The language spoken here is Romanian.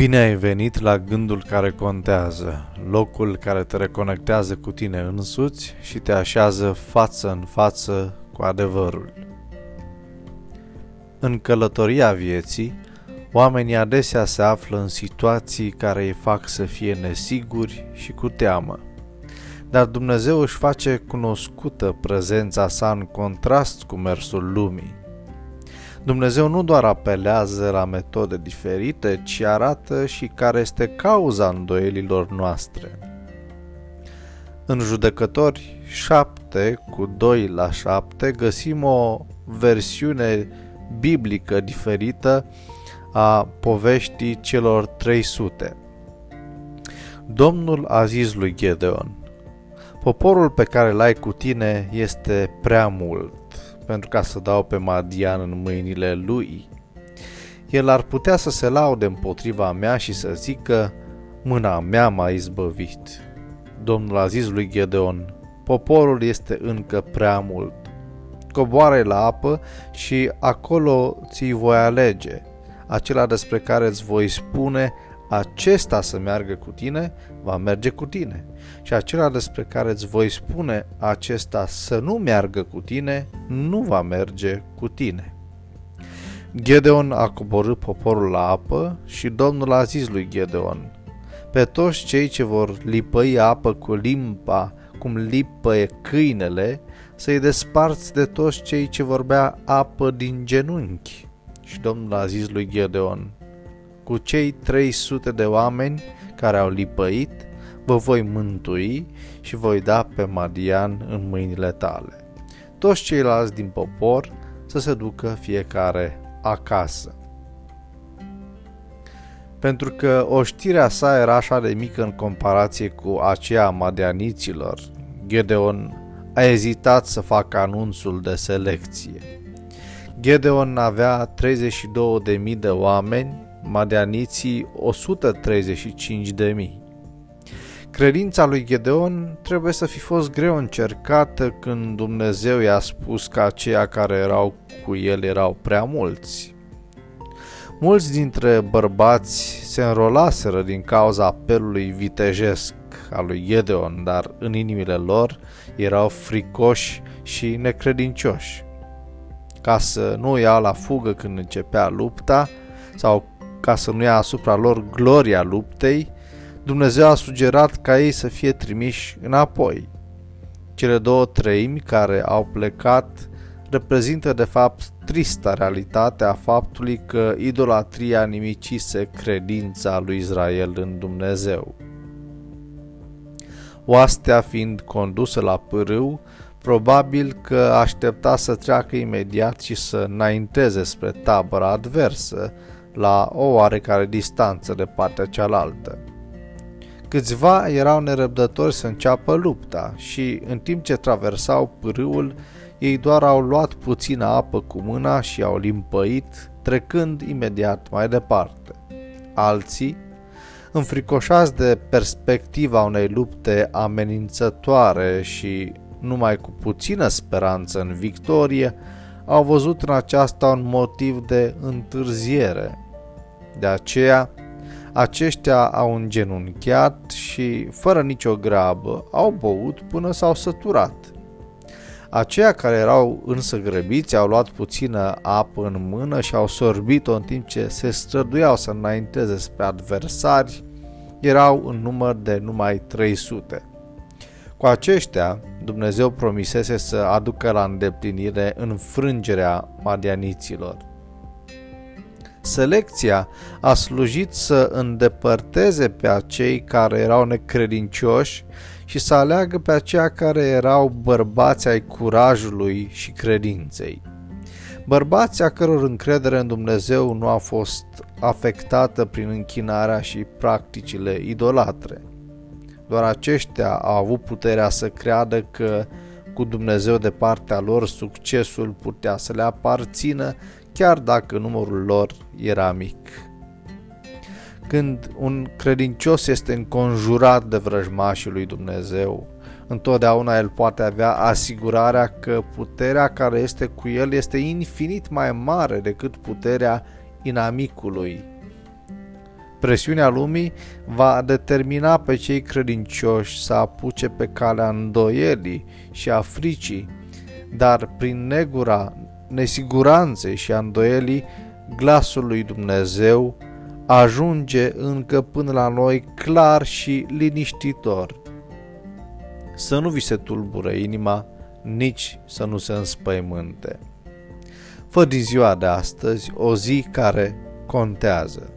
Bine ai venit la gândul care contează, locul care te reconectează cu tine însuți și te așează față în față cu adevărul. În călătoria vieții, oamenii adesea se află în situații care îi fac să fie nesiguri și cu teamă. Dar Dumnezeu își face cunoscută prezența sa în contrast cu mersul lumii Dumnezeu nu doar apelează la metode diferite, ci arată și care este cauza îndoielilor noastre. În judecători 7 cu 2 la 7 găsim o versiune biblică diferită a poveștii celor 300. Domnul a zis lui Gedeon, Poporul pe care l-ai cu tine este prea mult pentru ca să dau pe Madian în mâinile lui. El ar putea să se laude împotriva mea și să zică, mâna mea m-a izbăvit. Domnul a zis lui Gedeon, poporul este încă prea mult. Coboare la apă și acolo ți voi alege, acela despre care îți voi spune, acesta să meargă cu tine, va merge cu tine. Și acela despre care îți voi spune acesta să nu meargă cu tine, nu va merge cu tine. Gedeon a coborât poporul la apă și Domnul a zis lui Gedeon, pe toți cei ce vor lipăi apă cu limpa, cum lipăie câinele, să-i desparți de toți cei ce vorbea apă din genunchi. Și Domnul a zis lui Gedeon, cu cei 300 de oameni care au lipăit, vă voi mântui și voi da pe Madian în mâinile tale. Toți ceilalți din popor să se ducă fiecare acasă. Pentru că oștirea sa era așa de mică în comparație cu aceea a madianiților, Gedeon a ezitat să facă anunțul de selecție. Gedeon avea 32.000 de oameni madianiții 135 de mii. Credința lui Gedeon trebuie să fi fost greu încercată când Dumnezeu i-a spus că aceia care erau cu el erau prea mulți. Mulți dintre bărbați se înrolaseră din cauza apelului vitejesc al lui Gedeon, dar în inimile lor erau fricoși și necredincioși. Ca să nu ia la fugă când începea lupta sau ca să nu ia asupra lor gloria luptei, Dumnezeu a sugerat ca ei să fie trimiși înapoi. Cele două treimi care au plecat reprezintă de fapt trista realitate a faptului că idolatria nimicise credința lui Israel în Dumnezeu. Oastea fiind condusă la pârâu, probabil că aștepta să treacă imediat și să înainteze spre tabăra adversă, la o oarecare distanță de partea cealaltă. Câțiva erau nerăbdători să înceapă lupta și, în timp ce traversau pârâul, ei doar au luat puțină apă cu mâna și au limpăit, trecând imediat mai departe. Alții, înfricoșați de perspectiva unei lupte amenințătoare și numai cu puțină speranță în victorie, au văzut în aceasta un motiv de întârziere. De aceea, aceștia au îngenunchiat și, fără nicio grabă, au băut până s-au săturat. Aceia care erau însă grăbiți au luat puțină apă în mână și au sorbit-o în timp ce se străduiau să înainteze spre adversari, erau în număr de numai 300. Cu aceștia, Dumnezeu promisese să aducă la îndeplinire înfrângerea madianiților. Selecția a slujit să îndepărteze pe acei care erau necredincioși și să aleagă pe aceia care erau bărbați ai curajului și credinței. Bărbații a căror încredere în Dumnezeu nu a fost afectată prin închinarea și practicile idolatre. Doar aceștia au avut puterea să creadă că cu Dumnezeu de partea lor succesul putea să le aparțină chiar dacă numărul lor era mic. Când un credincios este înconjurat de vrăjmașii lui Dumnezeu, întotdeauna el poate avea asigurarea că puterea care este cu el este infinit mai mare decât puterea inamicului Presiunea lumii va determina pe cei credincioși să apuce pe calea îndoielii și a fricii, dar prin negura nesiguranței și a îndoielii, glasul lui Dumnezeu ajunge încă până la noi clar și liniștitor. Să nu vi se tulbure inima, nici să nu se înspăimânte. Fă din ziua de astăzi o zi care contează.